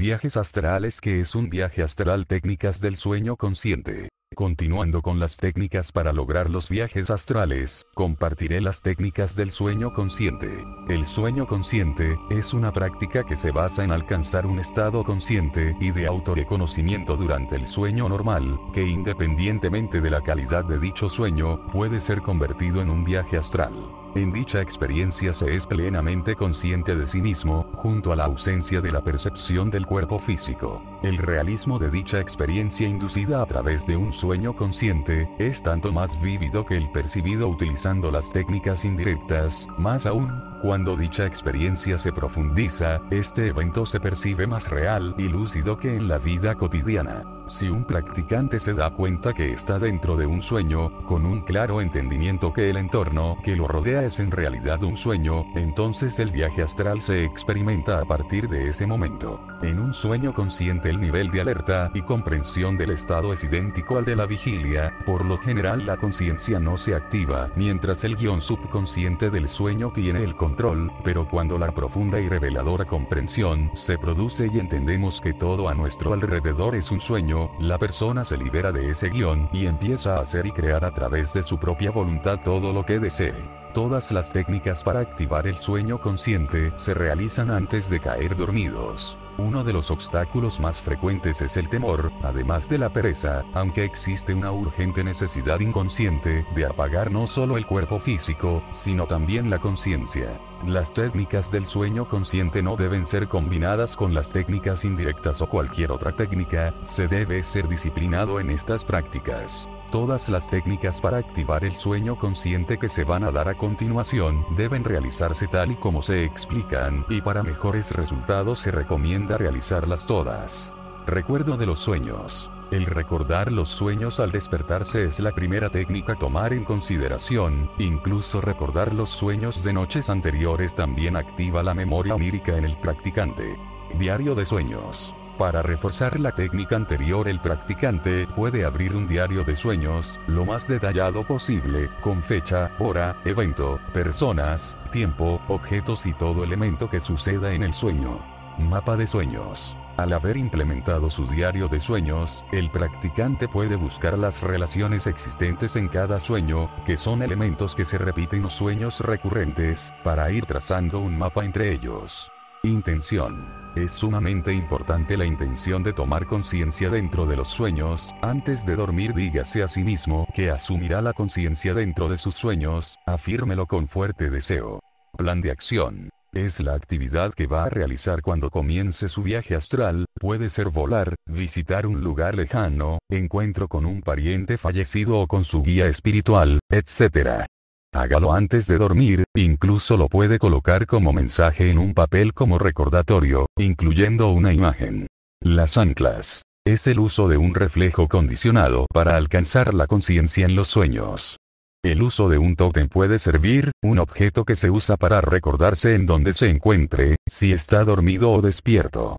Viajes astrales que es un viaje astral técnicas del sueño consciente. Continuando con las técnicas para lograr los viajes astrales, compartiré las técnicas del sueño consciente. El sueño consciente es una práctica que se basa en alcanzar un estado consciente y de autorreconocimiento durante el sueño normal, que independientemente de la calidad de dicho sueño, puede ser convertido en un viaje astral. En dicha experiencia se es plenamente consciente de sí mismo, junto a la ausencia de la percepción del cuerpo físico. El realismo de dicha experiencia inducida a través de un sueño consciente, es tanto más vívido que el percibido utilizando las técnicas indirectas, más aún, cuando dicha experiencia se profundiza, este evento se percibe más real y lúcido que en la vida cotidiana. Si un practicante se da cuenta que está dentro de un sueño, con un claro entendimiento que el entorno que lo rodea es en realidad un sueño, entonces el viaje astral se experimenta a partir de ese momento. En un sueño consciente el nivel de alerta y comprensión del estado es idéntico al de la vigilia, por lo general la conciencia no se activa, mientras el guion subconsciente del sueño tiene el control, pero cuando la profunda y reveladora comprensión se produce y entendemos que todo a nuestro alrededor es un sueño, la persona se libera de ese guion y empieza a hacer y crear a través de su propia voluntad todo lo que desee. Todas las técnicas para activar el sueño consciente se realizan antes de caer dormidos. Uno de los obstáculos más frecuentes es el temor, además de la pereza, aunque existe una urgente necesidad inconsciente de apagar no solo el cuerpo físico, sino también la conciencia. Las técnicas del sueño consciente no deben ser combinadas con las técnicas indirectas o cualquier otra técnica, se debe ser disciplinado en estas prácticas. Todas las técnicas para activar el sueño consciente que se van a dar a continuación deben realizarse tal y como se explican, y para mejores resultados se recomienda realizarlas todas. Recuerdo de los sueños. El recordar los sueños al despertarse es la primera técnica a tomar en consideración, incluso recordar los sueños de noches anteriores también activa la memoria onírica en el practicante. Diario de sueños. Para reforzar la técnica anterior el practicante puede abrir un diario de sueños, lo más detallado posible, con fecha, hora, evento, personas, tiempo, objetos y todo elemento que suceda en el sueño. Mapa de sueños. Al haber implementado su diario de sueños, el practicante puede buscar las relaciones existentes en cada sueño, que son elementos que se repiten los sueños recurrentes, para ir trazando un mapa entre ellos. Intención. Es sumamente importante la intención de tomar conciencia dentro de los sueños, antes de dormir dígase a sí mismo que asumirá la conciencia dentro de sus sueños, afírmelo con fuerte deseo. Plan de acción. Es la actividad que va a realizar cuando comience su viaje astral, puede ser volar, visitar un lugar lejano, encuentro con un pariente fallecido o con su guía espiritual, etc. Hágalo antes de dormir, incluso lo puede colocar como mensaje en un papel como recordatorio, incluyendo una imagen. Las anclas. Es el uso de un reflejo condicionado para alcanzar la conciencia en los sueños. El uso de un tótem puede servir, un objeto que se usa para recordarse en donde se encuentre, si está dormido o despierto.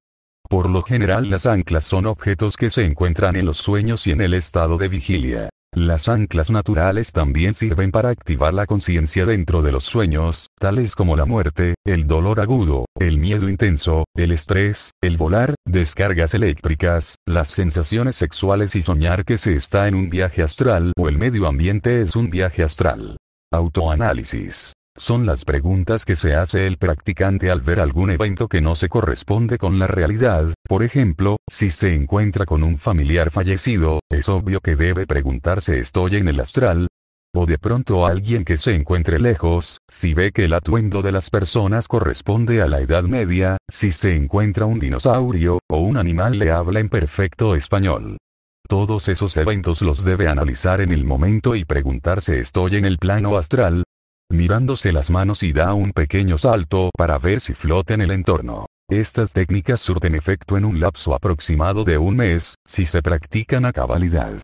Por lo general las anclas son objetos que se encuentran en los sueños y en el estado de vigilia. Las anclas naturales también sirven para activar la conciencia dentro de los sueños, tales como la muerte, el dolor agudo, el miedo intenso, el estrés, el volar, descargas eléctricas, las sensaciones sexuales y soñar que se está en un viaje astral o el medio ambiente es un viaje astral. Autoanálisis. Son las preguntas que se hace el practicante al ver algún evento que no se corresponde con la realidad, por ejemplo, si se encuentra con un familiar fallecido, es obvio que debe preguntarse ¿estoy en el astral? O de pronto alguien que se encuentre lejos, si ve que el atuendo de las personas corresponde a la Edad Media, si se encuentra un dinosaurio, o un animal le habla en perfecto español. Todos esos eventos los debe analizar en el momento y preguntarse ¿estoy en el plano astral? Mirándose las manos y da un pequeño salto para ver si flota en el entorno. Estas técnicas surten efecto en un lapso aproximado de un mes, si se practican a cabalidad.